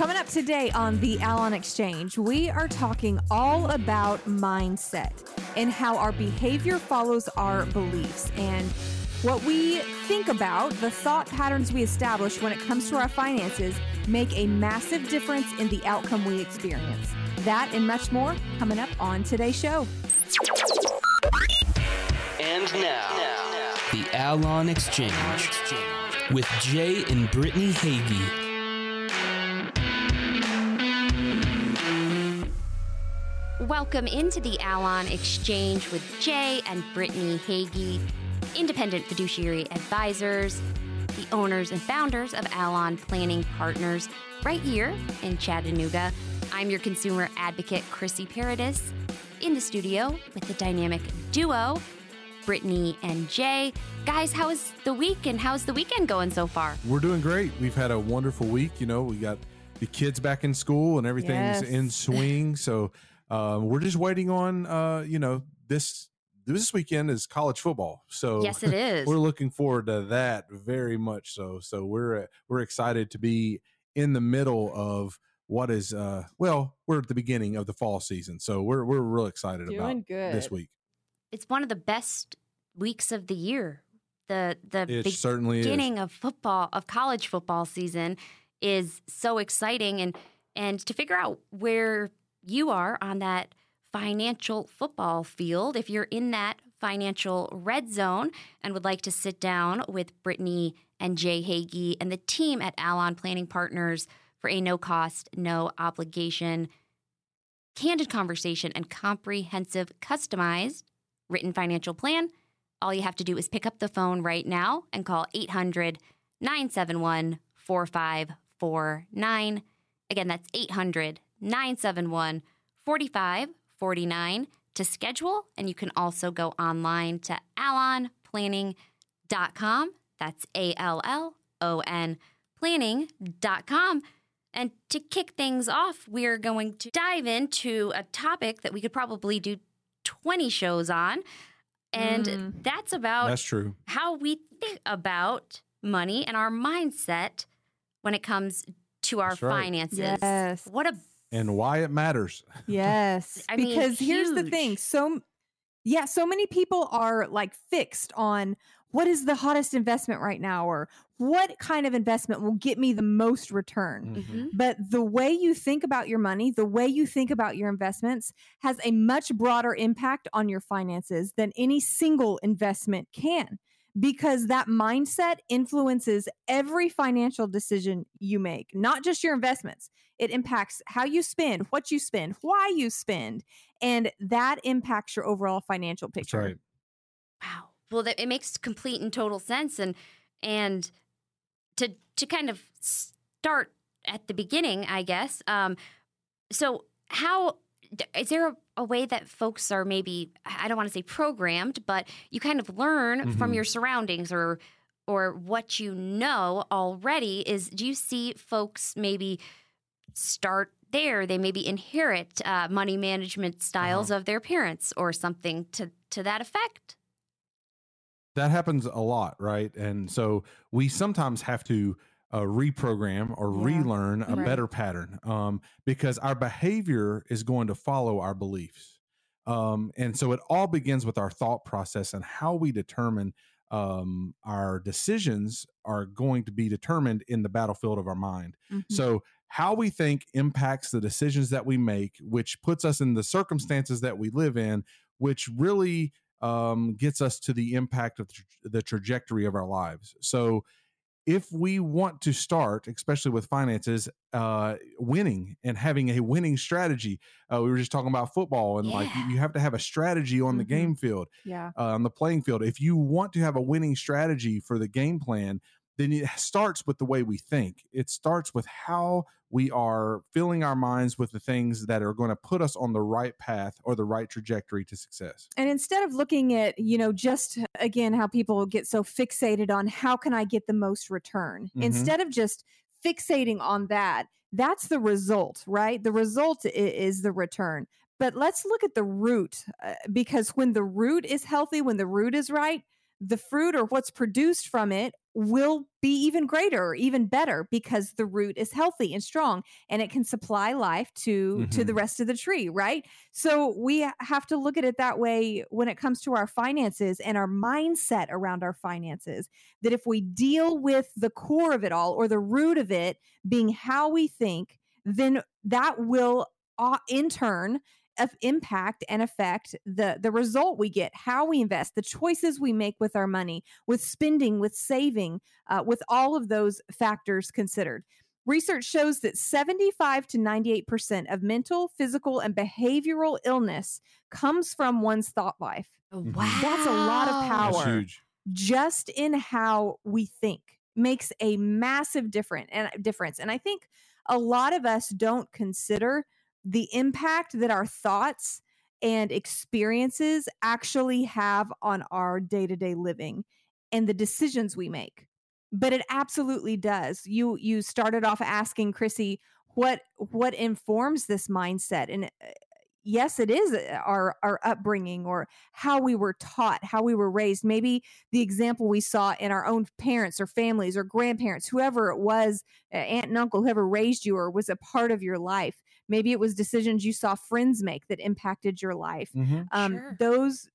Coming up today on the Allon Exchange, we are talking all about mindset and how our behavior follows our beliefs and what we think about, the thought patterns we establish when it comes to our finances make a massive difference in the outcome we experience. That and much more coming up on today's show. And now, the Allon Exchange with Jay and Brittany Hagy. Welcome into the Allon Exchange with Jay and Brittany Hagy, independent fiduciary advisors, the owners and founders of Allon Planning Partners, right here in Chattanooga. I'm your consumer advocate, Chrissy Paradis, in the studio with the dynamic duo, Brittany and Jay. Guys, how is the week and how's the weekend going so far? We're doing great. We've had a wonderful week. You know, we got the kids back in school and everything's Yes. in swing. So um, we're just waiting on, uh, you know, this this weekend is college football. So Yes, it is. we're looking forward to that very much. So so we're uh, we're excited to be in the middle of what is uh well we're at the beginning of the fall season. So we're we're real excited about good. this week. it's one of the best weeks of the year. The the It be- certainly is. beginning of football of college football season is so exciting and and to figure out where you are on that financial football field if you're in that financial red zone and would like to sit down with Brittany and Jay Hagy and the team at Allon Planning Partners for a no cost, no obligation, candid conversation and comprehensive, customized written financial plan, all you have to do is pick up the phone right now and call 800 971 4549. Again, that's 800 971 4549 to schedule. And you can also go online to allonplanning.com. That's A L L O N planning.com. And to kick things off, we're going to dive into a topic that we could probably do 20 shows on. And Mm. that's about That's true. how we think about money and our mindset when it comes to our right. finances. Yes. What a And why it matters. Yes. I mean, because here's the thing. So yeah, so many people are like fixed on what is the hottest investment right now or what kind of investment will get me the most return. Mhm. But the way you think about your money, the way you think about your investments has a much broader impact on your finances than any single investment can because that mindset influences every financial decision you make, not just your investments. It impacts how you spend, what you spend, why you spend, and that impacts your overall financial That's picture. right. Wow. Well, that it makes complete and total sense, and and to to kind of start at the beginning, I guess. Um, so how is there a, a way that folks are maybe I don't want to say programmed, but you kind of learn from Mhm. your surroundings or or what you know already? Is do you see folks maybe start there? They maybe inherit uh, money management styles of their parents or something to to that effect. that happens a lot, right? And so we sometimes have to uh, reprogram or Yeah. relearn a Right. better pattern um, because our behavior is going to follow our beliefs. Um, and so it all begins with our thought process and how we determine um, our decisions are going to be determined in the battlefield of our mind. Mhm. So, how we think impacts the decisions that we make, which puts us in the circumstances that we live in, which really um, gets us to the impact of tra- the trajectory of our lives. So, if we want to start, especially with finances, uh, winning and having a winning strategy, uh, we were just talking about football, and like you, have to have a strategy on the Mhm. game field Yeah. uh, on the playing field. If you want to have a winning strategy for the game plan, then it starts with the way we think. It starts with how we are filling our minds with the things that are going to put us on the right path or the right trajectory to success. And instead of looking at, you know, just again how people get so fixated on how can I get the most return, Mhm. instead of just fixating on that, that's the result, right? The result is the return. But let's look at the root uh, because when the root is healthy, when the root is right, the fruit or what's produced from it will be even greater or even better because the root is healthy and strong and it can supply life to to the Mhm. rest of the tree right so we have to look at it that way when it comes to our finances and our mindset around our finances that if we deal with the core of it all or the root of it being how we think then that will uh, in turn of impact and affect the the result we get how we invest the choices we make with our money with spending with saving uh, with all of those factors considered research shows that 75 to 98 percent of mental physical and behavioral illness comes from one's thought life. Wow. That's a lot of power. huge. just in how we think makes a massive different and difference and i think a lot of us don't consider the impact that our thoughts and experiences actually have on our day-to-day living and the decisions we make. But it absolutely does. You you started off asking chrissy what what informs this mindset? And uh, yes it is uh, our our upbringing or how we were taught how we were raised maybe the example we saw in our own parents or families or grandparents whoever it was aunt and uncle whoever raised you or was a part of your life maybe it was decisions you saw friends make that impacted your life Mhm. um, Sure. those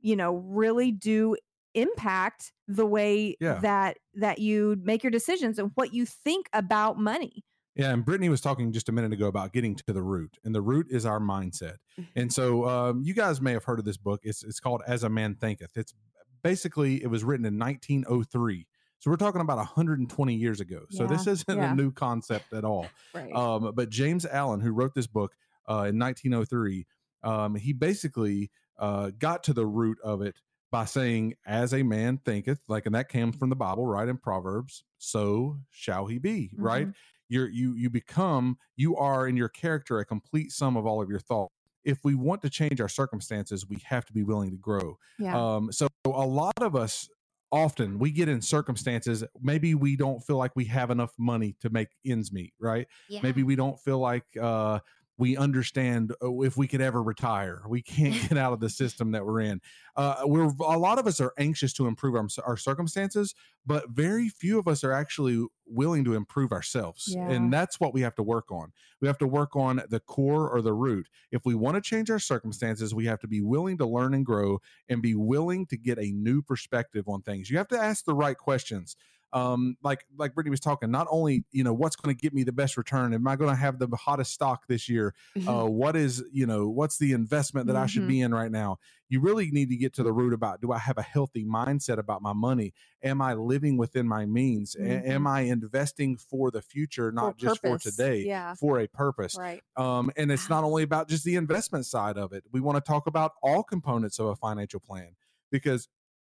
you know really do impact the way Yeah. that that you make your decisions and what you think about money Yeah, and Brittany was talking just a minute ago about getting to the root, and the root is our mindset. And so, um, you guys may have heard of this book. It's it's called "As a Man Thinketh." It's basically it was written in 1903, so we're talking about 120 years ago. So this isn't yeah. a new concept at all. right Um, but James Allen, who wrote this book uh, in 1903, um, he basically uh, got to the root of it by saying, "As a man thinketh," like, and that came from the Bible, right? In Proverbs, so shall he be, right? You're you you become you are in your character a complete sum of all of your thoughts. If we want to change our circumstances, we have to be willing to grow. yeah Um, so a lot of us often we get in circumstances maybe we don't feel like we have enough money to make ends meet, right? Yeah. maybe we don't feel like uh, we understand uh, if we could ever retire. We can't get out of the system that we're in. Uh, we're a lot of us are anxious to improve our, our circumstances, but very few of us are actually willing to improve ourselves, Yeah. and that's what we have to work on. We have to work on the core or the root. If we want to change our circumstances, we have to be willing to learn and grow, and be willing to get a new perspective on things. You have to ask the right questions um, like like Brittany was talking, not only you know what's going to get me the best return, am I going to have the hottest stock this year? Mm-hmm. Uh, what is you know what's the investment that I should Mhm. be in right now? You really need to get to the root about: Do I have a healthy mindset about my money? Am I living within my means? A- Mhm. am I investing for the future, not just purpose, for today? yeah. For a purpose. right Um, and it's not only about just the investment side of it. We want to talk about all components of a financial plan because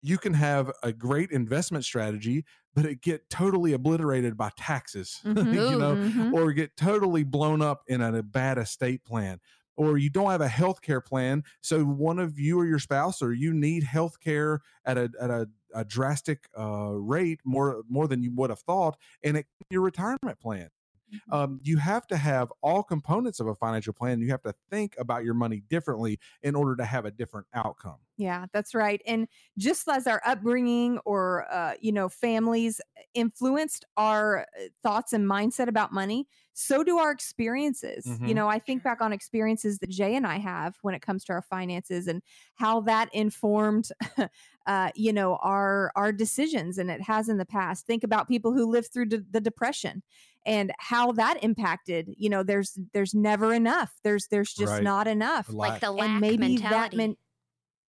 you can have a great investment strategy, but it get totally obliterated by taxes, Mhm. you know, Mhm. or get totally blown up in a, bad estate plan. Or you don't have a health care plan, so one of you or your spouse, or you need health care at a at a, a drastic uh, rate, more more than you would have thought, and it your retirement plan um, you have to have all components of a financial plan. You have to think about your money differently in order to have a different outcome. Yeah, that's right. And just as our upbringing or uh, you know families influenced our uh, thoughts and mindset about money, so do our experiences. You Mhm. know, I think back on experiences that Jay and I have when it comes to our finances and how that informed, uh, you know, our our decisions, and it has in the past. Think about people who lived through de- the depression and how that impacted. You know, there's there's never enough. There's there's just Right. not enough like the lack and maybe mentality. that meant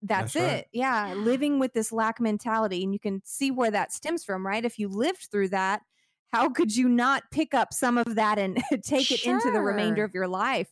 that's, That's it right. yeah living with this lack mentality and you can see where that stems from right if you lived through that how could you not pick up some of that and take it into the remainder of your life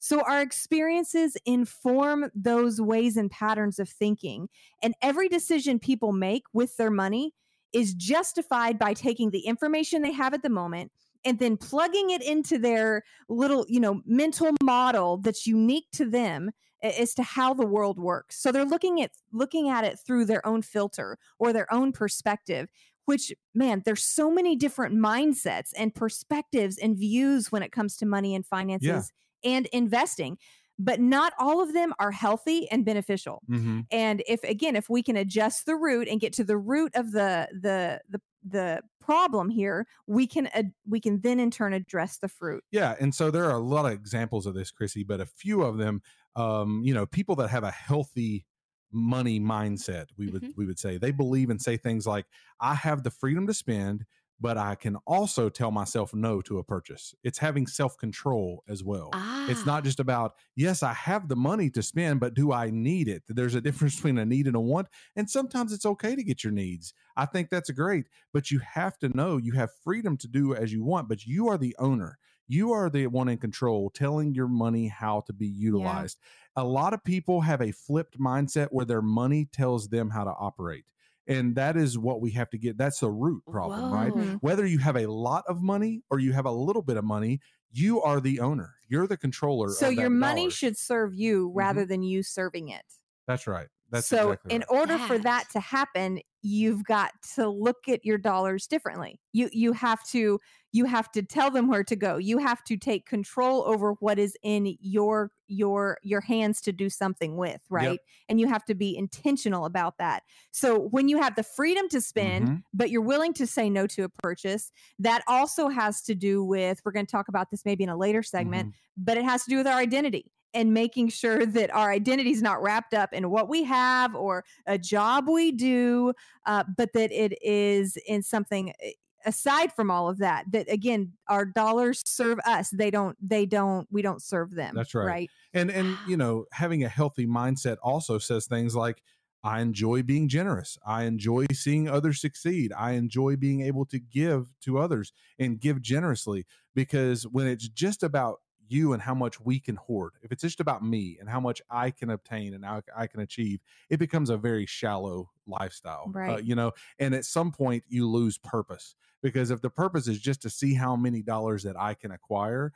so our experiences inform those ways and patterns of thinking and every decision people make with their money is justified by taking the information they have at the moment and then plugging it into their little you know mental model that's unique to them as to how the world works. So they're looking at looking at it through their own filter or their own perspective which man there's so many different mindsets and perspectives and views when it comes to money and finances and investing but not all of them are healthy and beneficial Mm-hmm. and if again if we can adjust the root and get to the root of the the the the problem here, we can we can then in turn address the fruit. Yeah, and so there are a lot of examples of this, Chrissy, but a few of them, um, you know, people that have a healthy money mindset, we would Mhm. we would say they believe and say things like, "I have the freedom to spend." But I can also tell myself no to a purchase. It's having self control as well. Ah, It's not just about, yes, I have the money to spend, but do I need it? There's a difference between a need and a want. And sometimes it's okay to get your needs. I think that's great, but you have to know you have freedom to do as you want, but you are the owner. You are the one in control, telling your money how to be utilized. A lot of people have a flipped mindset where their money tells them how to operate. And that is what we have to get. That's the root problem, right? Whoa. Mhm. whether you have a lot of money or you have a little bit of money, you are the owner. You're the controller. So of your money dollar. should serve you rather than you serving it. That's right. That's so exactly in right. order for That- that to happen, you've got to look at your dollars differently. You you have to you have to tell them where to go. You have to take control over what is in your your your hands to do something with, right? And you have to be intentional about that. So when you have the freedom to spend, Mhm. but you're willing to say no to a purchase, that also has to do with we're going to talk about this maybe in a later segment, Mhm. but it has to do with our identity and making sure that our identity is not wrapped up in what we have or a job we do, uh, but that it is in something uh, aside from all of that. That again, our dollars serve us. They don't. They don't. We don't serve them. That's right. Right. And and you know, having a healthy mindset also says things like I enjoy being generous. I enjoy seeing others succeed. I enjoy being able to give to others and give generously because when it's just about you and how much we can hoard, if it's just about me and how much I can obtain and how I can achieve, it becomes a very shallow lifestyle. uh, you know, and at some point you lose purpose because if the purpose is just to see how many dollars that I can acquire,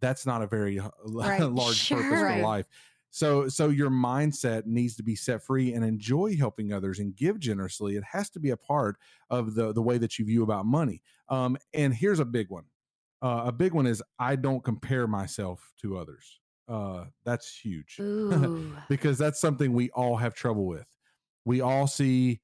that's not a very uh, Right. large purpose Sure. for life. So so your mindset needs to be set free and enjoy helping others and give generously. It has to be a part of the the way that you view about money. Um, and here's a big one. Uh, a big one is I don't compare myself to others. Uh, that's huge because that's something we all have trouble with. We all see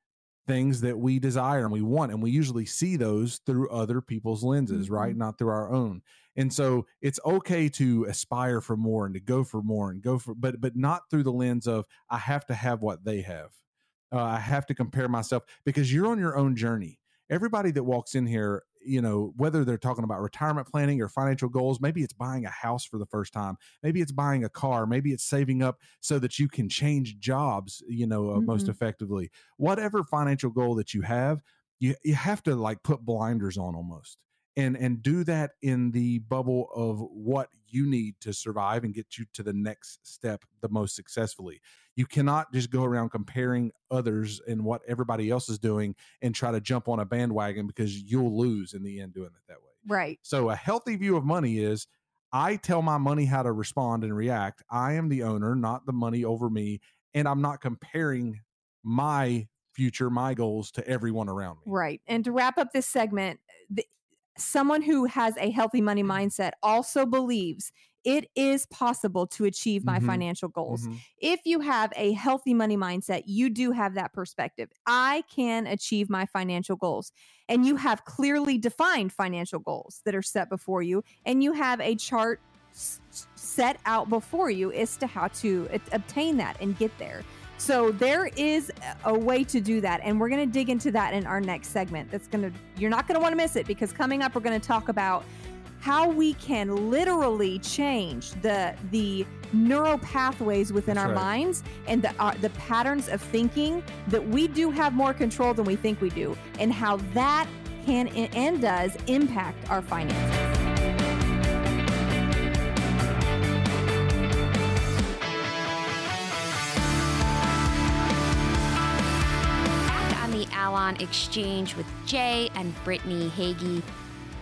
things that we desire and we want, and we usually see those through other people's lenses, right? Mhm. Not through our own. And so it's okay to aspire for more and to go for more and go for, but but not through the lens of I have to have what they have. Uh, I have to compare myself because you're on your own journey. Everybody that walks in here, you know, whether they're talking about retirement planning or financial goals, maybe it's buying a house for the first time, maybe it's buying a car, maybe it's saving up so that you can change jobs, you know, uh, most Mhm. effectively. Whatever financial goal that you have, you you have to like put blinders on almost and and do that in the bubble of what you need to survive and get you to the next step the most successfully. You cannot just go around comparing others and what everybody else is doing and try to jump on a bandwagon because you'll lose in the end doing it that way. Right. So a healthy view of money is I tell my money how to respond and react. I am the owner, not the money over me, and I'm not comparing my future, my goals to everyone around me. Right. And to wrap up this segment, eh, the, someone who has a healthy money Mm-hmm. mindset also believes it is possible to achieve my Mhm. financial goals. Mhm. If you have a healthy money mindset, you do have that perspective. I can achieve my financial goals. And you have clearly defined financial goals that are set before you, and you have a chart set out before you as to how to a- obtain that and get there. So there is a way to do that and we're going to dig into that in our next segment. That's going to you're not going to want to miss it because coming up we're going to talk about how we can literally change the the neural pathways within That's our right. minds and the uh, the patterns of thinking that we do have more control than we think we do and how that can and does impact our finances. Exchange with Jay and Brittany Hagy,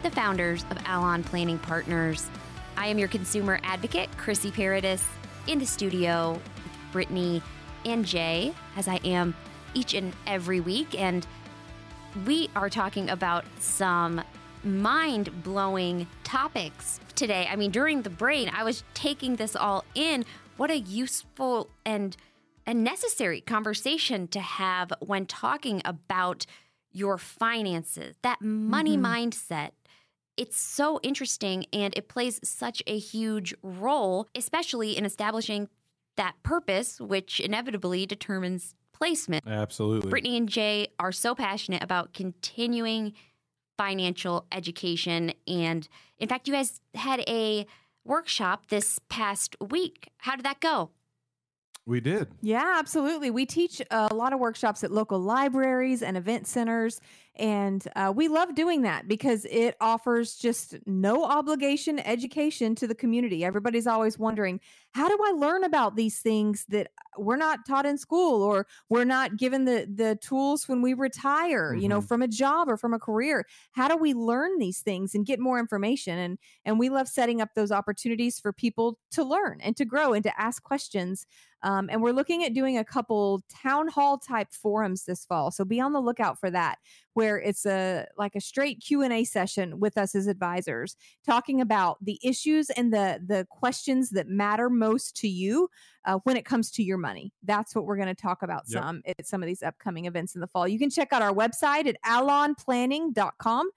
the founders of Allon Planning Partners. I am your consumer advocate, Chrissy Paradis, in the studio with Brittany and Jay, as I am each and every week. And we are talking about some mind blowing topics today. I mean, during the brain, I was taking this all in. What a useful and and necessary conversation to have when talking about your finances, that money Mhm. mindset. It's so interesting and it plays such a huge role, especially in establishing that purpose, which inevitably determines placement. Absolutely. Brittany and Jay are so passionate about continuing financial education. And in fact, you guys had a workshop this past week. How did that go? We did. Yeah, absolutely. We teach a lot of workshops at local libraries and event centers. And uh, we love doing that because it offers just no obligation education to the community. Everybody's always wondering, how do I learn about these things that we're not taught in school or we're not given the, the tools when we retire, you know, Mhm. from a job or from a career? How do we learn these things and get more information? And, and we love setting up those opportunities for people to learn and to grow and to ask questions um, and we're looking at doing a couple town hall type forums this fall so be on the lookout for that where it's a like a straight q&a session with us as advisors talking about the issues and the the questions that matter most to you uh, when it comes to your money that's what we're going to talk about Yep. some at some of these upcoming events in the fall you can check out our website at allonplanning.com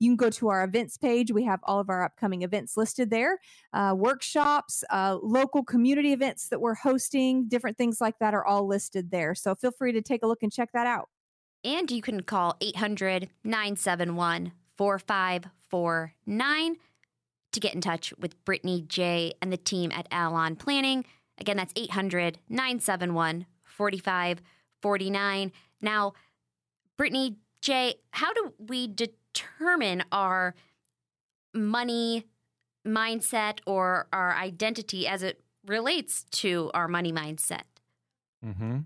you can go to our events page. We have all of our upcoming events listed there uh, workshops, uh, local community events that we're hosting, different things like that are all listed there. So feel free to take a look and check that out. And you can call 800 971 4549 to get in touch with Brittany Jay and the team at Allon Planning. Again, that's 800 971 4549. Now, Brittany Jay, how do we determine our money mindset or our identity as it relates to our money mindset? Mm-hmm.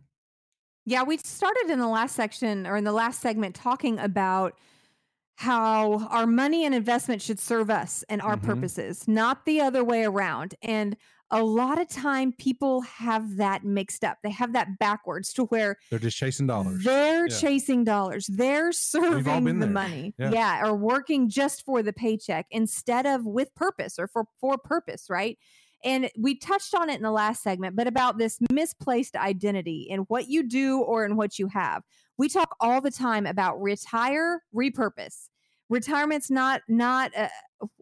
Yeah, we started in the last section or in the last segment talking about how our money and investment should serve us and our Mhm. purposes, not the other way around. And a lot of time people have that mixed up. They have that backwards to where They're just chasing dollars. They're Yeah. chasing dollars. They're serving the there. money. Yeah. Yeah. Or working just for the paycheck instead of with purpose or for, for purpose, right? And we touched on it in the last segment, but about this misplaced identity in what you do or in what you have. We talk all the time about retire, repurpose. Retirement's not not a,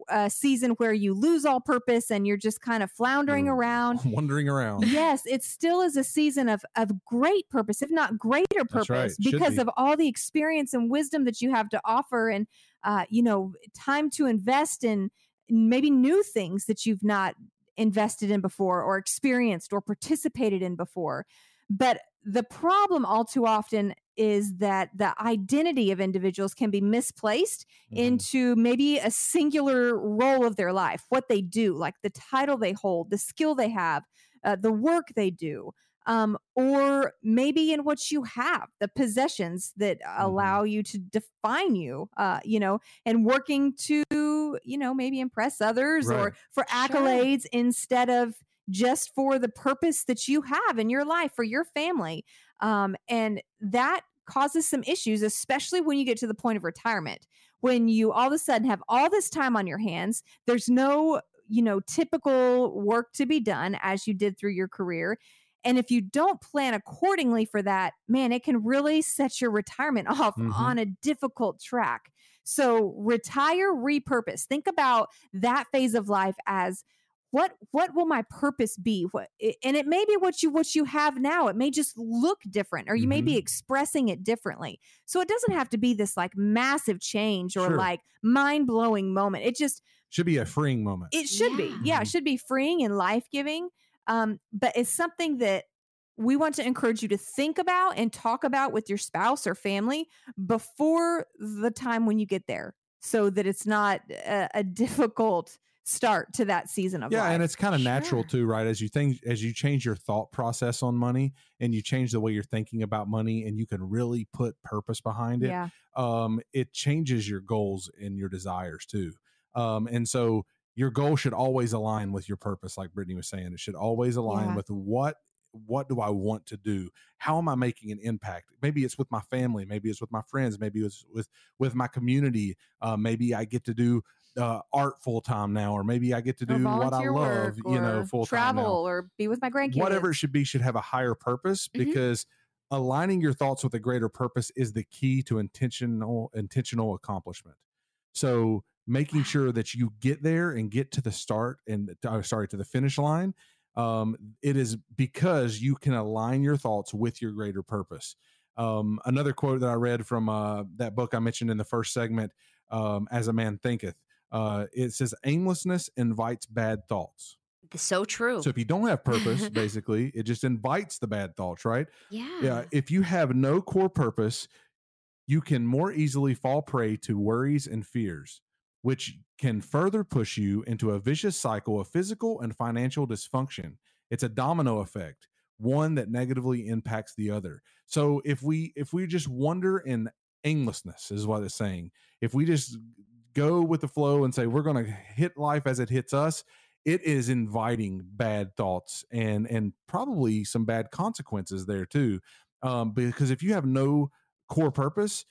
a season where you lose all purpose and you're just kind of floundering You're around Wandering around. yes, it still is a season of of great purpose, if not greater That's right. purpose, because be. of all the experience and wisdom that you have to offer, and uh, you know, time to invest in maybe new things that you've not invested in before, or experienced, or participated in before. But the problem all too often is that the identity of individuals can be misplaced Mhm. into maybe a singular role of their life, what they do, like the title they hold, the skill they have, uh, the work they do, um, or maybe in what you have, the possessions that Mm-hmm. allow you to define you, uh, you know, and working to, you know, maybe impress others or Right. for Sure. accolades instead of just for the purpose that you have in your life for your family. Um, and that causes some issues, especially when you get to the point of retirement, when you all of a sudden have all this time on your hands. There's no, you know, typical work to be done as you did through your career. And if you don't plan accordingly for that, man, it can really set your retirement off Mhm. on a difficult track. So retire, repurpose. Think about that phase of life as what what will my purpose be what and it may be what you what you have now it may just look different or you may be Mhm. expressing it differently so it doesn't have to be this like massive change or Sure. like mind-blowing moment it just Should be a freeing moment. it should be Yeah. yeah Mhm. it should be freeing and life-giving um but it's something that we want to encourage you to think about and talk about with your spouse or family before the time when you get there so that it's not a, a difficult start to that season of life. yeah, life and it's kind of natural too, right? As you think, as you change your thought process on money, and you change the way you're thinking about money, and you can really put purpose behind it. yeah um, it changes your goals and your desires too. Um, and so your goal should always align with your purpose, like Brittany was saying. It should always align Yeah. with what what do I want to do? How am I making an impact? Maybe it's with my family, maybe it's with my friends, maybe it's with with my community. Uh, maybe I get to do uh, art full time now, or maybe I get to do what I love, you know, full time travel now or be with my grandkids whatever it should be should have a higher purpose Mhm. because aligning your thoughts with a greater purpose is the key to intentional intentional accomplishment. So making sure that you get there and get to the start and uh, sorry to the finish line um, it is because you can align your thoughts with your greater purpose. Um, another quote that i read from uh, that book i mentioned in the first segment um, as a man thinketh uh, it says aimlessness invites bad thoughts. So true. So if you don't have purpose basically it just invites the bad thoughts right? Yeah yeah. if you have no core purpose you can more easily fall prey to worries and fears which can further push you into a vicious cycle of physical and financial dysfunction. It's a domino effect, one that negatively impacts the other. So if we if we just wonder in aimlessness is what it's saying. If we just go with the flow and say we're going to hit life as it hits us, it is inviting bad thoughts and and probably some bad consequences there too. Um, because if you have no core purpose,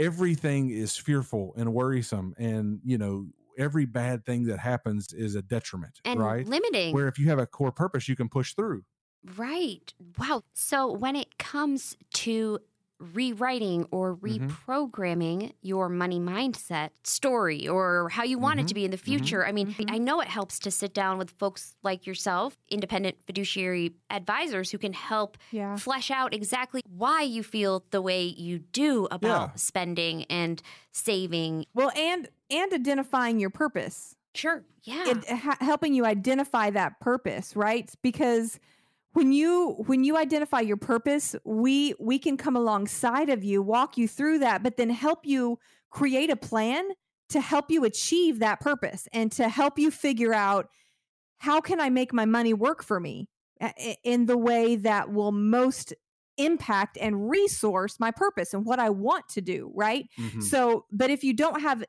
everything is fearful and worrisome and you know every bad thing that happens is a detriment and right? limiting. Where if you have a core purpose you can push through. Right. Wow. So when it comes to rewriting or Mhm. reprogramming your money mindset story or how you want it to Mhm. be in the Mhm. future. I mean. I know it helps to sit down with folks like yourself, independent fiduciary advisors who can help Yeah. flesh out exactly why you feel the way you do about Yeah. spending and saving. Well, and and identifying your purpose. Sure. Yeah. it, ha- helping you identify that purpose right because when you when you identify your purpose we we can come alongside of you walk you through that but then help you create a plan to help you achieve that purpose and to help you figure out how can i make my money work for me in the way that will most impact and resource my purpose and what i want to do right Mhm. so, but if you don't have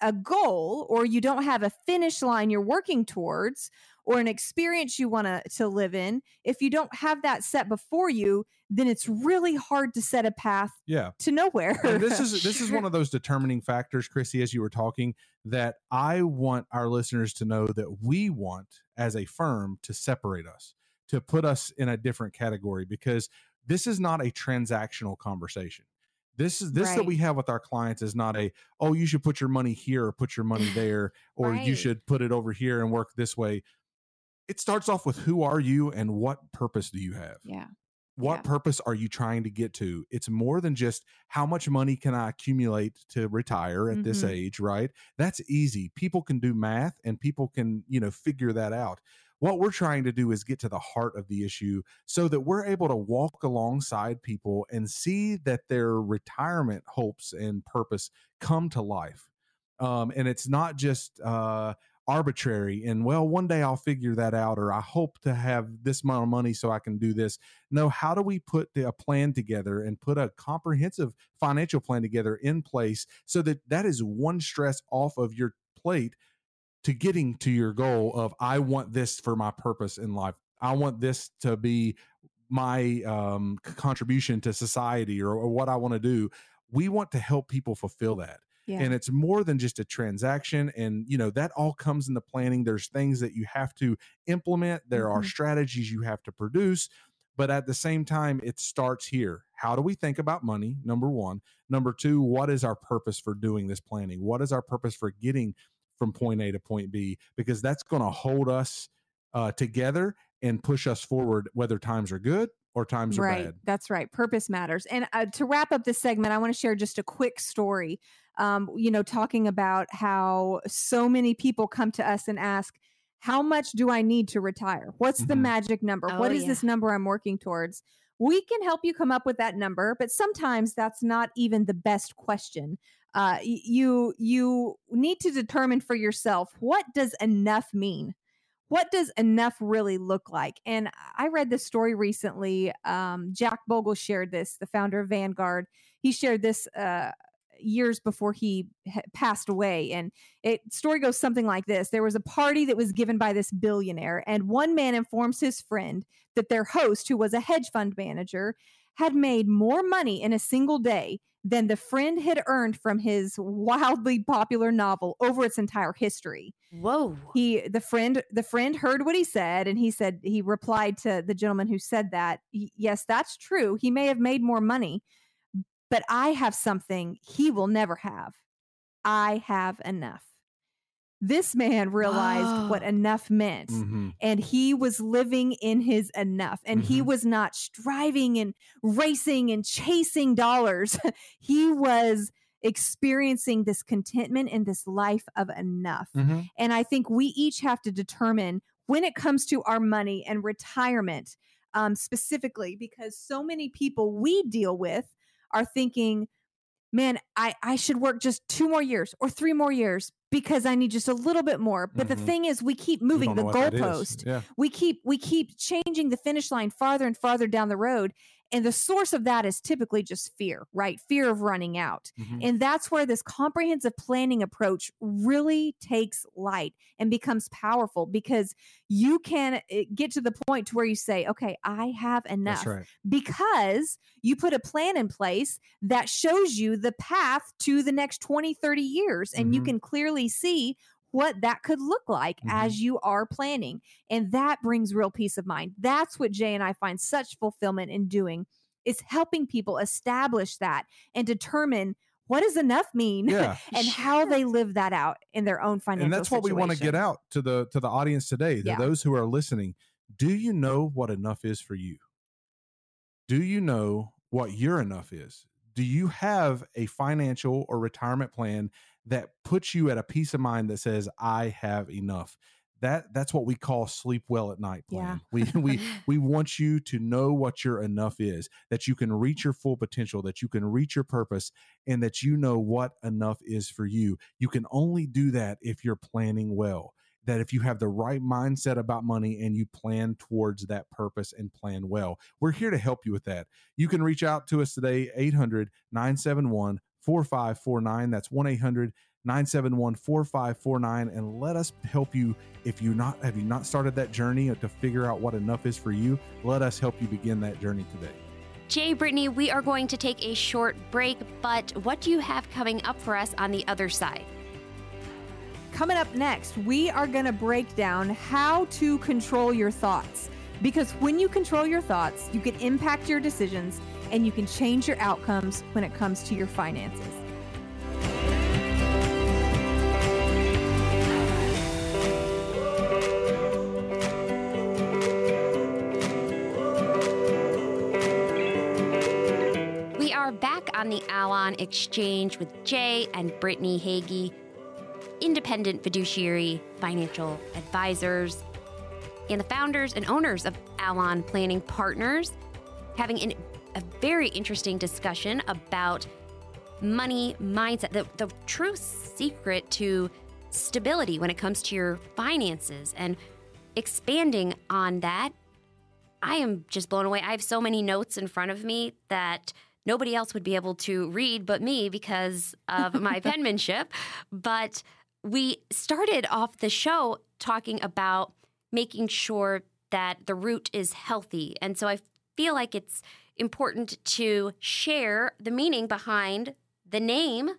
a goal or you don't have a finish line you're working towards or an experience you want to to live in, if you don't have that set before you, then it's really hard to set a path yeah. to nowhere. and this is this is one of those determining factors chrissy as you were talking that i want our listeners to know that we want as a firm to separate us to put us in a different category because this is not a transactional conversation. This is this that we have with our clients is not a oh you should put your money here or put your money there or you should put it over here and work this way it starts off with who are you and what purpose do you have yeah. what Yeah. purpose are you trying to get to it's more than just how much money can i accumulate to retire at this Mhm. age right that's easy people can do math and people can you know figure that out what we're trying to do is get to the heart of the issue so that we're able to walk alongside people and see that their retirement hopes and purpose come to life um, and it's not just uh, arbitrary and well one day i'll figure that out or i hope to have this amount of money so i can do this. No how do we put a plan together and put a comprehensive financial plan together in place so that that is one stress off of your plate to getting to your goal of i want this for my purpose in life. I want this to be my um, contribution to society or, or what i want to do. We want to help people fulfill that Yeah. and it's more than just a transaction and you know that all comes in the planning. There's things that you have to implement there are Mhm. strategies you have to produce but at the same time it starts here. How do we think about money number one? Number two what is our purpose for doing this planning? What is our purpose for getting from point a to point b? Because that's going to hold us uh, together and push us forward whether times are good or times right. are bad That's right. Purpose matters. And uh, to wrap up this segment, I want to share just a quick story. Um, you know, talking about how so many people come to us and ask, "How much do I need to retire? What's the Mhm. magic number? Oh, what is yeah. this number I'm working towards?" We can help you come up with that number, but sometimes that's not even the best question. Uh, y- you you need to determine for yourself what does enough mean what does enough really look like? And I read this story recently. Um, Jack Bogle shared this, the founder of Vanguard. He shared this uh, years before he ha- passed away. And it story goes something like this: There was a party that was given by this billionaire, and one man informs his friend that their host, who was a hedge fund manager, had made more money in a single day than the friend had earned from his wildly popular novel over its entire history. Whoa. He the friend the friend heard what he said and he said he replied to the gentleman who said that, "Yes, that's true. He may have made more money, but I have something he will never have. I have enough." This man realized what enough meant Mhm. and he was living in his enough and he Mhm. was not striving and racing and chasing dollars he was experiencing this contentment in this life of enough Mhm. and i think we each have to determine when it comes to our money and retirement um, specifically because so many people we deal with are thinking man i i should work just two more years or three more years because i need just a little bit more but the Mhm. thing is we keep moving the goalpost Yeah. we keep we keep changing the finish line farther and farther down the road and the source of that is typically just fear right fear of running out Mhm. and that's where this comprehensive planning approach really takes light and becomes powerful because you can uh, get to the point to where you say okay i have enough right. because you put a plan in place that shows you the path to the next 20 30 years and you Mhm. can clearly see what that could look like Mhm. as you are planning and that brings real peace of mind that's what jay and i find such fulfillment in doing is helping people establish that and determine what does enough mean Yeah. and how they live that out in their own financial and that's what we want to get out to the to the audience today to Yeah. those who are listening do you know what enough is for you do you know what your enough is do you have a financial or retirement plan that puts you at a peace of mind that says i have enough. That that's what we call sleep well at night Yeah. plan. We we we want you to know what your enough is that you can reach your full potential that you can reach your purpose and that you know what enough is for you. You can only do that if you're planning well that if you have the right mindset about money and you plan towards that purpose and plan well. We're here to help you with that. You can reach out to us today 800 971 4549 that's 1 800 971 4549 and let us help you if you not have you not started that journey to figure out what enough is for you let us help you begin that journey today Jay, Brittany, we are going to take a short break, but what do you have coming up for us on the other side? Coming up next, we are going to break down how to control your thoughts. Because when you control your thoughts, you can impact your decisions and you can change your outcomes when it comes to your finances. We are back on the Allon Exchange with Jay and Brittany Hagy, independent fiduciary financial advisors, and the founders and owners of Allon Planning Partners, having an, a very interesting discussion about money mindset, the, the true secret to stability when it comes to your finances, and expanding on that I am just blown away. I have so many notes in front of me that nobody else would be able to read but me because of my penmanship. But we started off the show talking about making sure that the root is healthy. And so I feel like it's important to share the meaning behind the name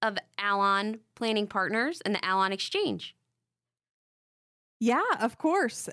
of Allon Planning Partners and the Allon Exchange. Yeah, of course.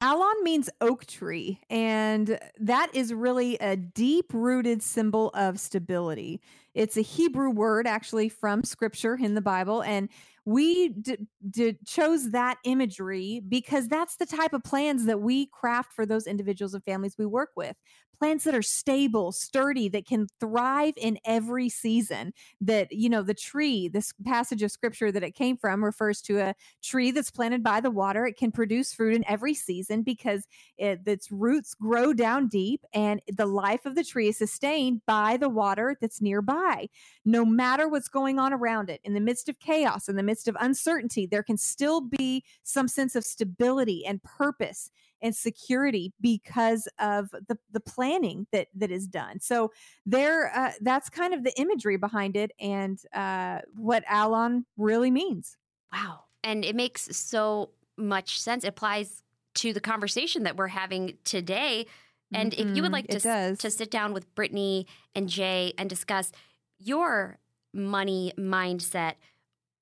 Allon means oak tree, and that is really a deep rooted symbol of stability. It's a Hebrew word actually from scripture in the Bible. And we d- d- chose that imagery because that's the type of plans that we craft for those individuals and families we work with. Plans that are stable, sturdy, that can thrive in every season. That, you know, the tree, this passage of scripture that it came from refers to a tree that's planted by the water. It can produce fruit in every season because it, its roots grow down deep and the life of the tree is sustained by the water that's nearby. No matter what's going on around it, in the midst of chaos, in the midst of uncertainty, there can still be some sense of stability and purpose and security because of the, the planning that that is done. So there, uh, that's kind of the imagery behind it and uh, what Allon really means. Wow. And it makes so much sense. It applies to the conversation that we're having today. And if you would Mhm, like to, to sit down with Brittany and Jay and discuss your money mindset,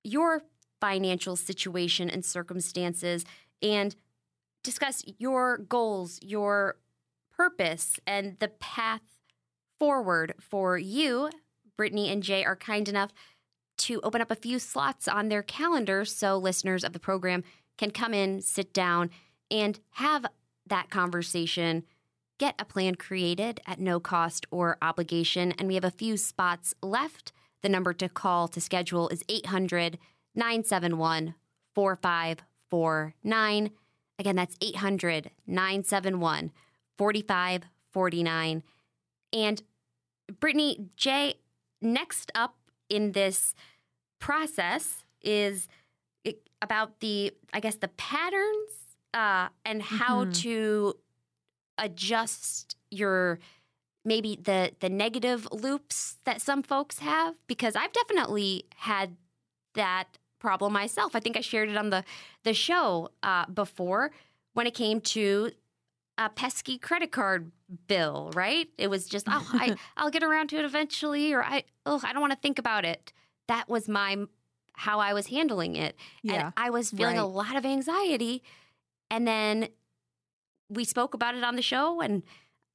your financial situation and circumstances, and discuss your goals, your purpose, and the path forward for you, Brittany and Jay are kind enough to open up a few slots on their calendar so listeners of the program can come in, sit down, and have that conversation. Get a plan created at no cost or obligation. And we have a few spots left. The number to call to schedule is 800 971 4549. Again, that's 800 971 4549. And Brittany, Jay, next up in this process is about the, I guess, the patterns uh, and how Mhm. to adjust your maybe the the negative loops that some folks have because I've definitely had that problem myself. I think I shared it on the the show uh, before when it came to a pesky credit card bill. Right? It was just oh I I'll get around to it eventually, or I oh I don't want to think about it. That was my how I was handling it, Yeah. and I was feeling a lot of anxiety. And then we spoke about it on the show, and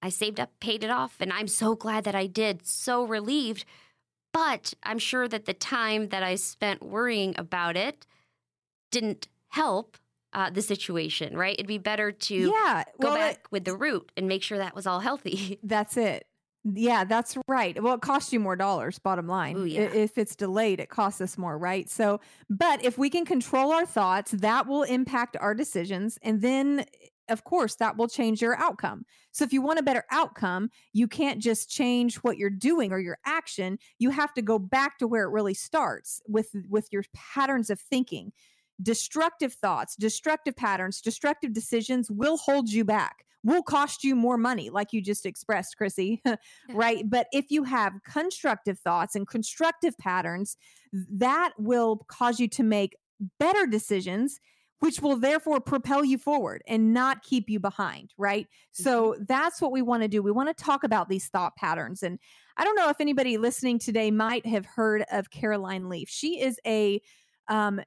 I saved up, paid it off, and I'm so glad that I did. So relieved. But I'm sure that the time that I spent worrying about it didn't help uh, the situation, right? It'd be better to yeah. go well, it- back with the root and make sure that was all healthy. That's it. Yeah, that's right. Well, it costs you more dollars, bottom line. Ooh, yeah. If it's delayed, it costs us more, right? So, but if we can control our thoughts, that will impact our decisions. And then, of course, that will change your outcome. So, if you want a better outcome, you can't just change what you're doing or your action. You have to go back to where it really starts with with your patterns of thinking. Destructive thoughts, destructive patterns, destructive decisions will hold you back, will cost you more money, like you just expressed, Chrissy. right? But if you have constructive thoughts and constructive patterns, that will cause you to make better decisions, which will therefore propel you forward and not keep you behind, right? So that's what we want to do. We want to talk about these thought patterns. And I don't know if anybody listening today might have heard of Caroline Leaf. She is a um,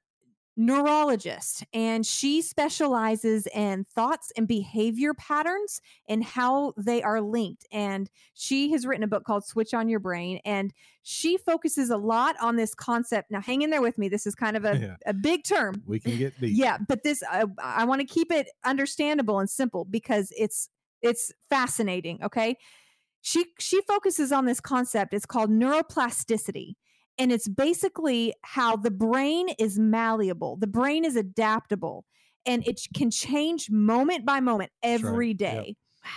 neurologist and she specializes in thoughts and behavior patterns and how they are linked and she has written a book called switch on your brain and she focuses a lot on this concept now hang in there with me this is kind of a, Yeah. a big term We can get deep. yeah but this i, I want to keep it understandable and simple because it's it's fascinating okay she she focuses on this concept it's called neuroplasticity and it's basically how the brain is malleable the brain is adaptable and it can change moment by moment That's right. every Yep.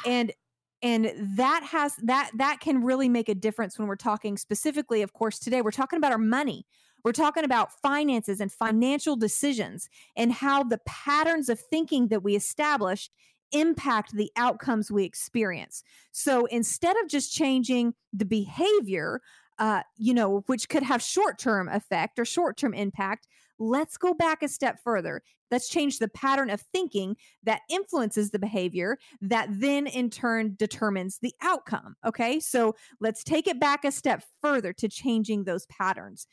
and and that has that that can really make a difference when we're talking specifically of course today we're talking about our money we're talking about finances and financial decisions and how the patterns of thinking that we establish impact the outcomes we experience so instead of just changing the behavior uh, you know which could have short-term effect or short-term impact let's go back a step further let's change the pattern of thinking that influences the behavior that then in turn determines the outcome. Okay. So let's take it back a step further to changing those patterns.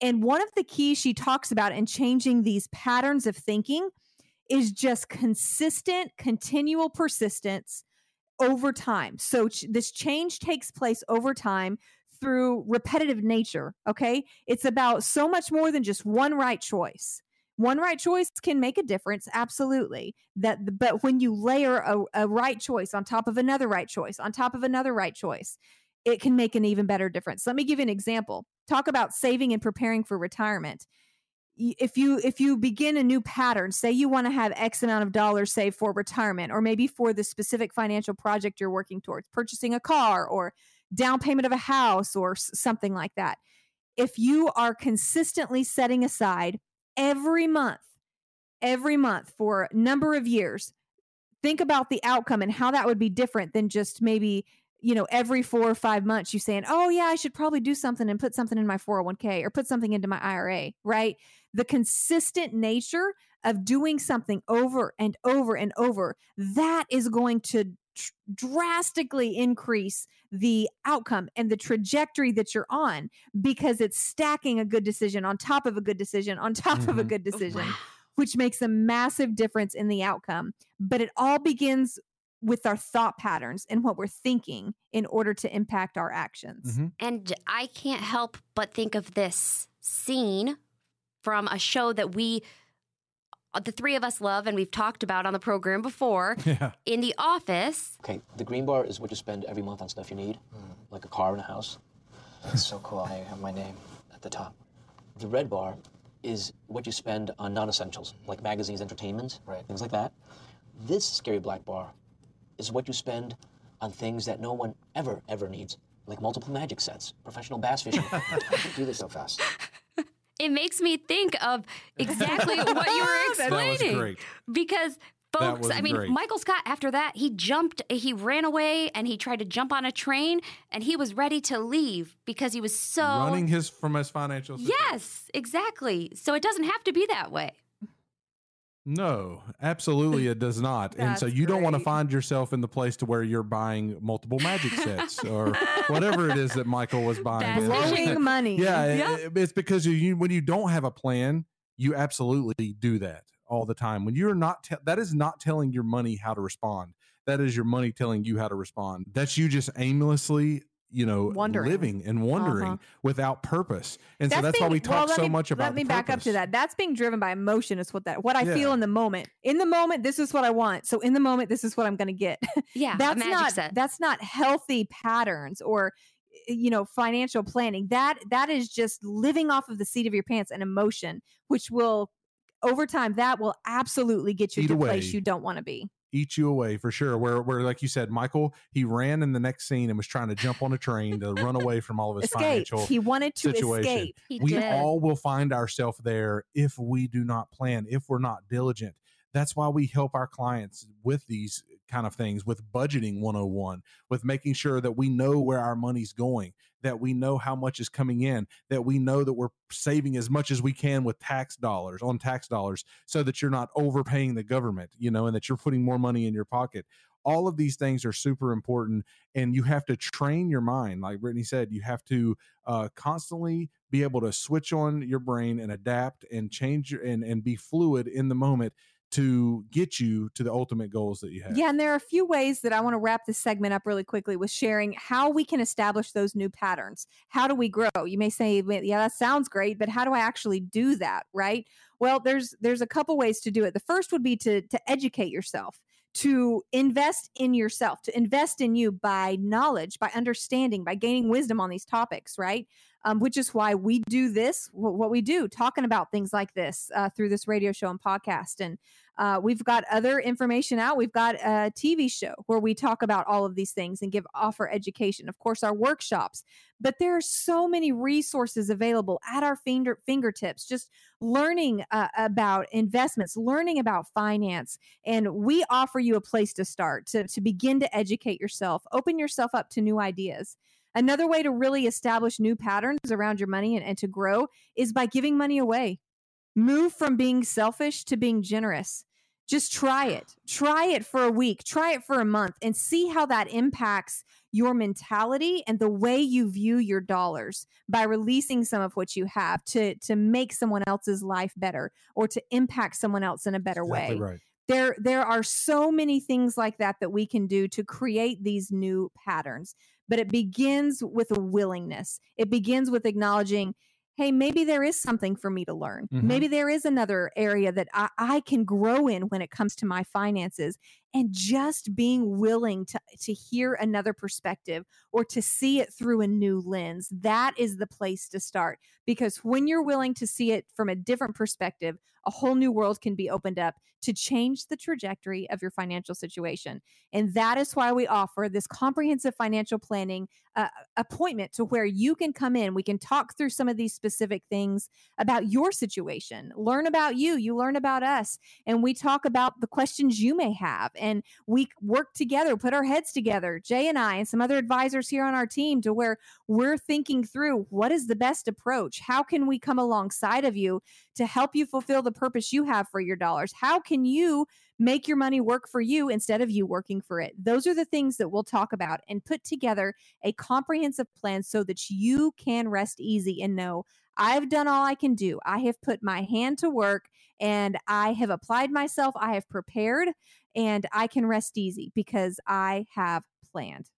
And one of the keys she talks about in changing these patterns of thinking is just consistent, continual persistence over time. So ch- this change takes place over time through repetitive nature. Okay. It's about so much more than just one right choice one right choice can make a difference absolutely that but when you layer a, a right choice on top of another right choice on top of another right choice it can make an even better difference let me give you an example talk about saving and preparing for retirement if you if you begin a new pattern say you want to have x amount of dollars saved for retirement or maybe for the specific financial project you're working towards purchasing a car or down payment of a house or something like that if you are consistently setting aside every month, every month for a number of years, think about the outcome and how that would be different than just maybe, you know, every four or five months you saying, oh, yeah, I should probably do something and put something in my 401k or put something into my IRA, right? The consistent nature of doing something over and over and over, that is going to tr- drastically increase the outcome and the trajectory that you're on because it's stacking a good decision on top of a good decision on top of a Mhm. good decision Wow. which makes a massive difference in the outcome. But it all begins with our thought patterns and what we're thinking in order to impact our actions. Mhm. And I can't help but think of this scene from a show that we, Uh, the three of us love and we've talked about on the program before Yeah. in The Office. Okay, the green bar is what you spend every month on stuff you need, mm. like a car and a house. That's so cool. I have my name at the top. The red bar is what you spend on non-essentials, like magazines, entertainment, Right. things like that. This scary black bar is what you spend on things that no one ever, ever needs, like multiple magic sets, professional bass fishing. Do this so fast. It makes me think of exactly what you were That That was explaining. great. Because That folks, was I mean, great. Michael Scott, after that, he jumped, he ran away and he tried to jump on a train and he was ready to leave because he was so. Running his from his financial. situation. Yes, exactly. So it doesn't have to be that way. No, absolutely, it does not. and so you don't want to find yourself in the place to where you're buying multiple magic sets or whatever it is that Michael was buying. That's Blowing money. yeah, it- it's because you when you don't have a plan, you absolutely do that all the time. When you're not, te- that is not telling your money how to respond. That is your money telling you how to respond. That's you just aimlessly, you know, Wondering. living and wondering Uh-huh. without purpose. And so that's why we talk let so me- much about. Let me back up to that. That's being driven by emotion. Is what that what I feel in the moment. In the moment, this is what I want. So in the moment, this is what I'm going to get. Yeah, that's not set. that's not healthy patterns or you know financial planning. That that is just living off of the seat of your pants and emotion, which will over time that will absolutely get you Eat to a place you don't want to be. Eat you away for sure. Where, where, like you said, Michael, he ran in the next scene and was trying to jump on a train to run away from all of his Escape. financial. He wanted to situation. escape. He we did. all will find ourselves there if we do not plan, if we're not diligent. That's why we help our clients with these kind of things, with budgeting 101, with making sure that we know where our money's going, that we know how much is coming in, that we know that we're saving as much as we can with tax dollars on tax dollars so that you're not overpaying the government, you know, and that you're putting more money in your pocket. All of these things are super important, and you have to train your mind. Like Brittany said, you have to uh, constantly be able to switch on your brain and adapt and change your, and, and be fluid in the moment to get you to the ultimate goals that you have. Yeah, and there are a few ways that I want to wrap this segment up really quickly with sharing how we can establish those new patterns. How do we grow? You may say, "Yeah, that sounds great, but how do I actually do that?" Right? Well, there's there's a couple ways to do it. The first would be to to educate yourself, to invest in yourself, to invest in you by knowledge, by understanding, by gaining wisdom on these topics, right? Um, which is why we do this, wh- what we do, talking about things like this uh, through this radio show and podcast. And uh, we've got other information out. We've got a TV show where we talk about all of these things and give offer education. Of course, our workshops, but there are so many resources available at our finger fingertips. Just learning uh, about investments, learning about finance, and we offer you a place to start to to begin to educate yourself, open yourself up to new ideas. Another way to really establish new patterns around your money and, and to grow is by giving money away. Move from being selfish to being generous. Just try it. Try it for a week, try it for a month, and see how that impacts your mentality and the way you view your dollars by releasing some of what you have to, to make someone else's life better or to impact someone else in a better exactly way right. there there are so many things like that that we can do to create these new patterns but it begins with a willingness it begins with acknowledging hey maybe there is something for me to learn Mhm. maybe there is another area that I, I can grow in when it comes to my finances and just being willing to to hear another perspective or to see it through a new lens that is the place to start because when you're willing to see it from a different perspective a whole new world can be opened up to change the trajectory of your financial situation. And that is why we offer this comprehensive financial planning uh, appointment to where you can come in. We can talk through some of these specific things about your situation, learn about you, you learn about us, and we talk about the questions you may have and we work together, put our heads together, Jay and I, and some other advisors here on our team, to where we're thinking through what is the best approach? How can we come alongside of you to help you fulfill the purpose you have for your dollars? How can you make your money work for you instead of you working for it? Those are the things that we'll talk about and put together a comprehensive plan so that you can rest easy and know I've done all I can do. I have put my hand to work and I have applied myself. I have prepared and I can rest easy because I have planned.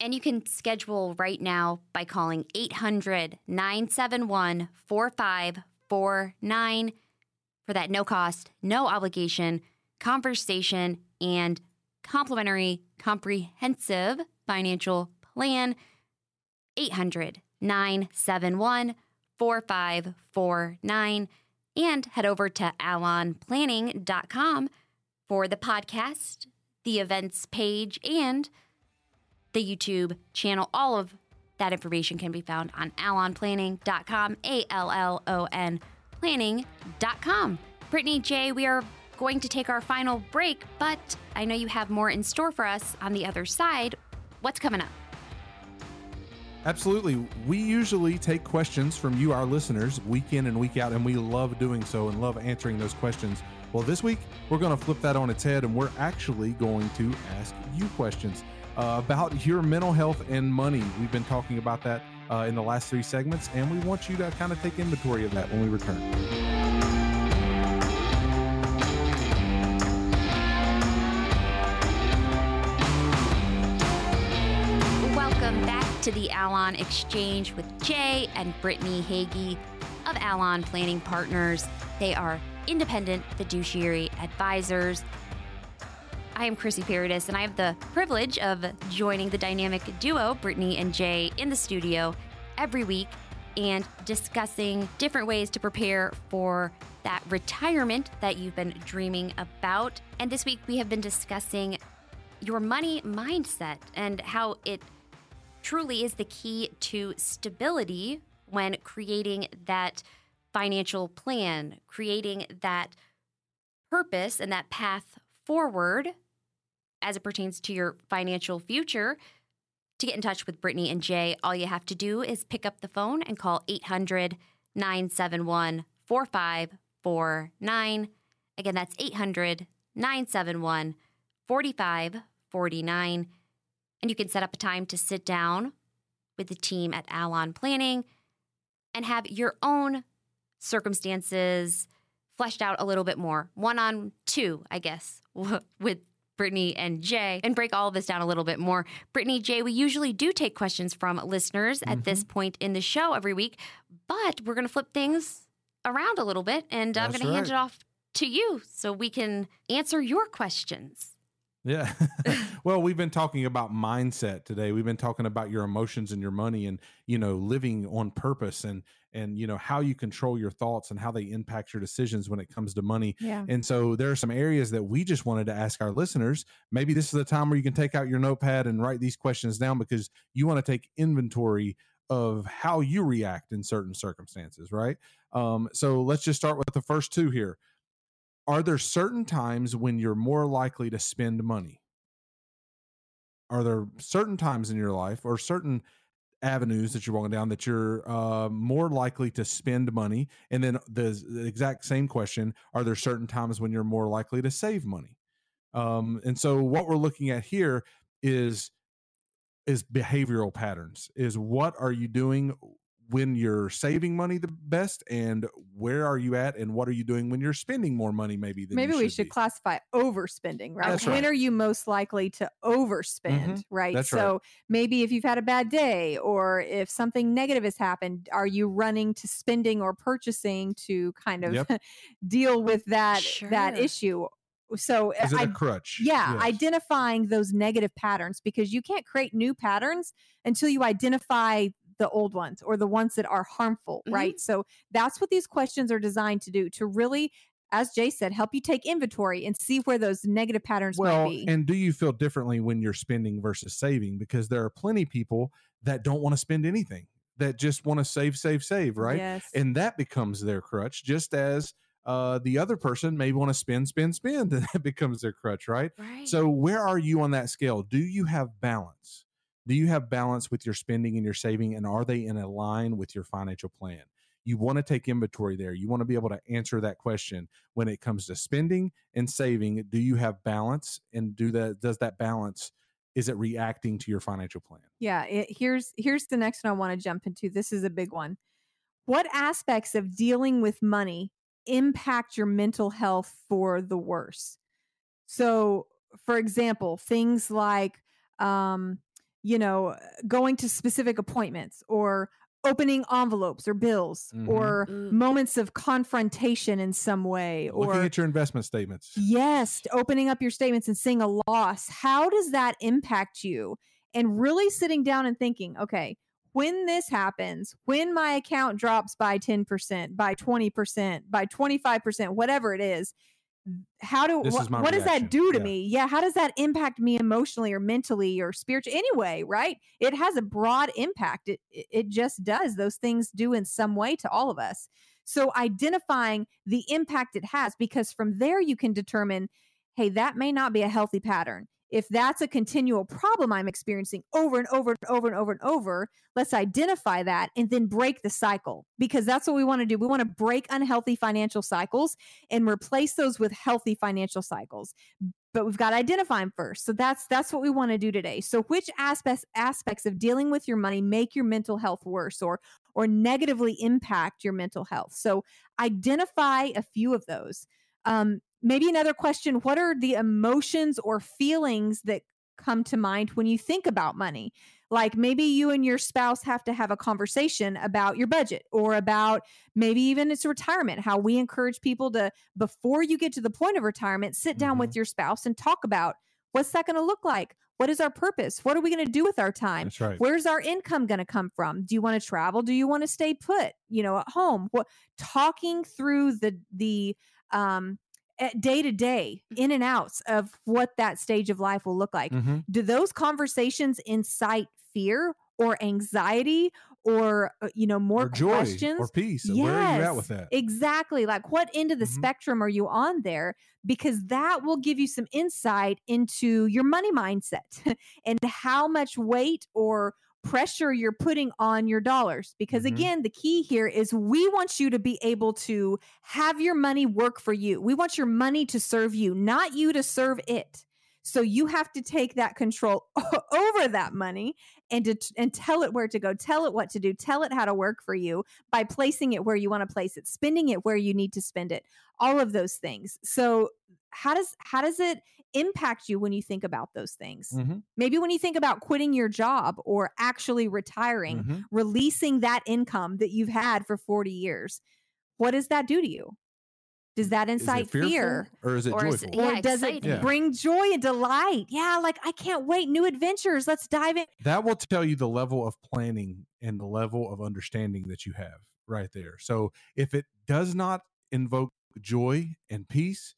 And you can schedule right now by calling 800 971 4549 for that no cost, no obligation conversation and complimentary comprehensive financial plan. 800 971 4549 and head over to allonplanning.com for the podcast, the events page, and the YouTube channel. All of that information can be found on allonplanning.com, A L L O N planning.com. Brittany Jay, we are going to take our final break, but I know you have more in store for us on the other side. What's coming up? Absolutely. We usually take questions from you, our listeners, week in and week out, and we love doing so and love answering those questions. Well, this week, we're going to flip that on its head and we're actually going to ask you questions uh, about your mental health and money. We've been talking about that uh, in the last three segments, and we want you to kind of take inventory of that when we return. Welcome back to the Allon Exchange with Jay and Brittany Hagy of Allon Planning Partners. They are independent fiduciary advisors. I am Chrissy Paradis, and I have the privilege of joining the dynamic duo, Brittany and Jay, in the studio every week and discussing different ways to prepare for that retirement that you've been dreaming about. And this week we have been discussing your money mindset and how it truly is the key to stability when creating that financial plan, creating that purpose and that path forward as it pertains to your financial future. To get in touch with Brittany and Jay, all you have to do is pick up the phone and call 800 971 4549. Again, that's 800 971 4549. And you can set up a time to sit down with the team at Allon Planning and have your own circumstances fleshed out a little bit more, one on two, I guess, with Brittany and Jay, and break all of this down a little bit more. Brittany, Jay, we usually do take questions from listeners at this mm-hmm. point in the show every week, but we're going to flip things around a little bit, and I'm That's going to hand it off to you so we can answer your questions. Yeah. well, we've been talking about mindset today. We've been talking about your emotions and your money and, you know, living on purpose and and you know how you control your thoughts and how they impact your decisions when it comes to money. Yeah. And so there are some areas that we just wanted to ask our listeners. Maybe this is the time where you can take out your notepad and write these questions down because you want to take inventory of how you react in certain circumstances, right? Um, so let's just start with the first two here. Are there certain times when you're more likely to spend money? Are there certain times in your life or certain avenues that you're walking down that you're uh, more likely to spend money? And then the, the exact same question: Are there certain times when you're more likely to save money? Um, and so, what we're looking at here is is behavioral patterns. Is what are you doing when you're saving money the best, and where are you at, and what are you doing when you're spending more money? Maybe than Maybe you we should be? classify overspending, right? That's when right. are you most likely to overspend, mm-hmm. right? That's right. so maybe if you've had a bad day or if something negative has happened, are you running to spending or purchasing to kind of Yep. deal with that that issue? So Is it I a crutch? yeah, Yes. identifying those negative patterns because you can't create new patterns until you identify the old ones or the ones that are harmful, Mhm. right? So that's what these questions are designed to do to really, as Jay said, help you take inventory and see where those negative patterns well might be. and do you feel differently when you're spending versus saving because there are plenty of people that don't want to spend anything that just want to save save save right Yes. and that becomes their crutch just as uh, the other person may want to spend, spend, spend, and that becomes their crutch, right? Right. So, where are you on that scale? Do you have balance? Do you have balance with your spending and your saving, and are they in a line with your financial plan? You want to take inventory there. You want to be able to answer that question when it comes to spending and saving. Do you have balance, and do that? Does that balance? Is it reacting to your financial plan? Yeah, it, here's here's the next one I want to jump into. This is a big one. What aspects of dealing with money impact your mental health for the worse? So, for example, things like um, you know, going to specific appointments or opening envelopes or bills Mhm. or Ooh. moments of confrontation in some way Looking or at your investment statements. Yes, opening up your statements and seeing a loss. How does that impact you? And really sitting down and thinking, okay, when this happens, when my account drops by 10%, by 20%, by 25%, whatever it is, how do This what, what does that do to Yeah. me? Yeah, how does that impact me emotionally or mentally or spiritually anyway, right? It has a broad impact. It it just does. Those things do in some way to all of us. So identifying the impact it has because from there you can determine hey, that may not be a healthy pattern. If that's a continual problem I'm experiencing over and over and over and over and over, let's identify that and then break the cycle because that's what we want to do. We want to break unhealthy financial cycles and replace those with healthy financial cycles. But we've got to identify them first. So that's that's what we want to do today. So which aspects aspects of dealing with your money make your mental health worse or or negatively impact your mental health? So identify a few of those. Um, maybe another question what are the emotions or feelings that come to mind when you think about money like maybe you and your spouse have to have a conversation about your budget or about maybe even it's retirement how we encourage people to before you get to the point of retirement sit down with your spouse and talk about what's that going to look like what is our purpose what are we going to do with our time That's right. Where's our income going to come from? Do you want to travel? Do you want to stay put? You know, at home. What talking through the the um day to day in and outs of what that stage of life will look like. Mhm. Do those conversations incite fear or anxiety or uh, you know more or joy questions? or peace. Where are you at with Yes, that? Exactly. Like what end of the Mhm. spectrum are you on there? Because that will give you some insight into your money mindset and how much weight or pressure you're putting on your dollars. Because Mhm. again, the key here is we want you to be able to have your money work for you. We want your money to serve you, not you to serve it. So you have to take that control over that money and to, and tell it where to go, tell it what to do, tell it how to work for you by placing it where you want to place it, spending it where you need to spend it. All of those things. So how does how does it impact you when you think about those things? Mhm. Maybe when you think about quitting your job or actually retiring, Mhm. releasing that income that you've had for 40 years. What does that do to you? Does that incite fear? or is it Or joyful? it- Yeah, or does exciting. it Yeah. bring joy and delight? Yeah, like I can't wait. New adventures. Let's dive in. that will tell you the level of planning and the level of understanding that you have right there. So if it does not invoke joy and peace,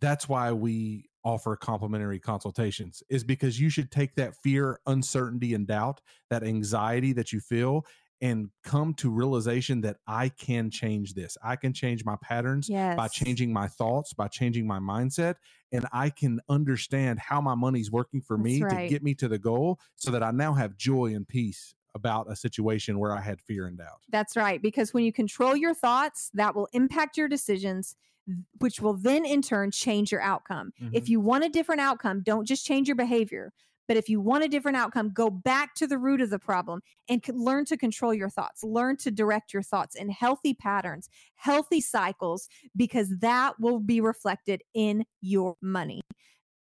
that's why we offer complimentary consultations is because you should take that fear, uncertainty and doubt, that anxiety that you feel and come to realization that I can change this. I can change my patterns Yes. by changing my thoughts, by changing my mindset, and I can understand how my money's working for me That's to get me to the goal so that I now have joy and peace about a situation where I had fear and doubt. That's right. Because when you control your thoughts, that will impact your decisions, which will then in turn change your outcome. If mm-hmm. you want a different outcome, don't just change your behavior. But if you want a different outcome, go back to the root of the problem and learn to control your thoughts, learn to direct your thoughts in healthy patterns, healthy cycles, because that will be reflected in your money.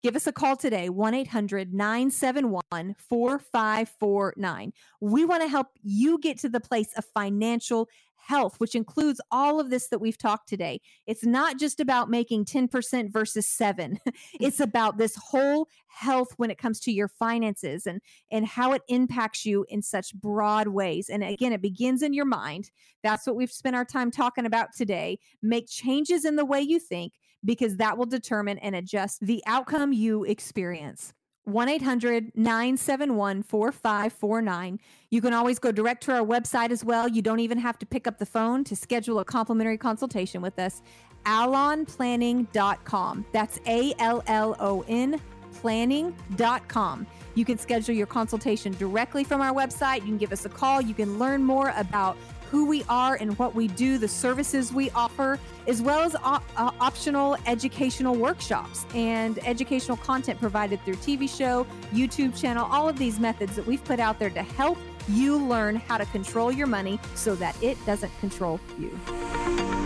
Give us a call today, 1 800 971 4549. We want to help you get to the place of financial health, which includes all of this that we've talked today. It's not just about making 10% versus 7. it's about this whole health when it comes to your finances and and how it impacts you in such broad ways. And again, it begins in your mind. That's what we've spent our time talking about today. Make changes in the way you think because that will determine and adjust the outcome you experience. 1 800 971 4549. You can always go direct to our website as well. You don't even have to pick up the phone to schedule a complimentary consultation with us. allonplanning.com. That's A L L O N planning.com. You can schedule your consultation directly from our website. You can give us a call. You can learn more about who we are and what we do, the services we offer, as well as op- uh, optional educational workshops and educational content provided through TV show, YouTube channel, all of these methods that we've put out there to help you learn how to control your money so that it doesn't control you.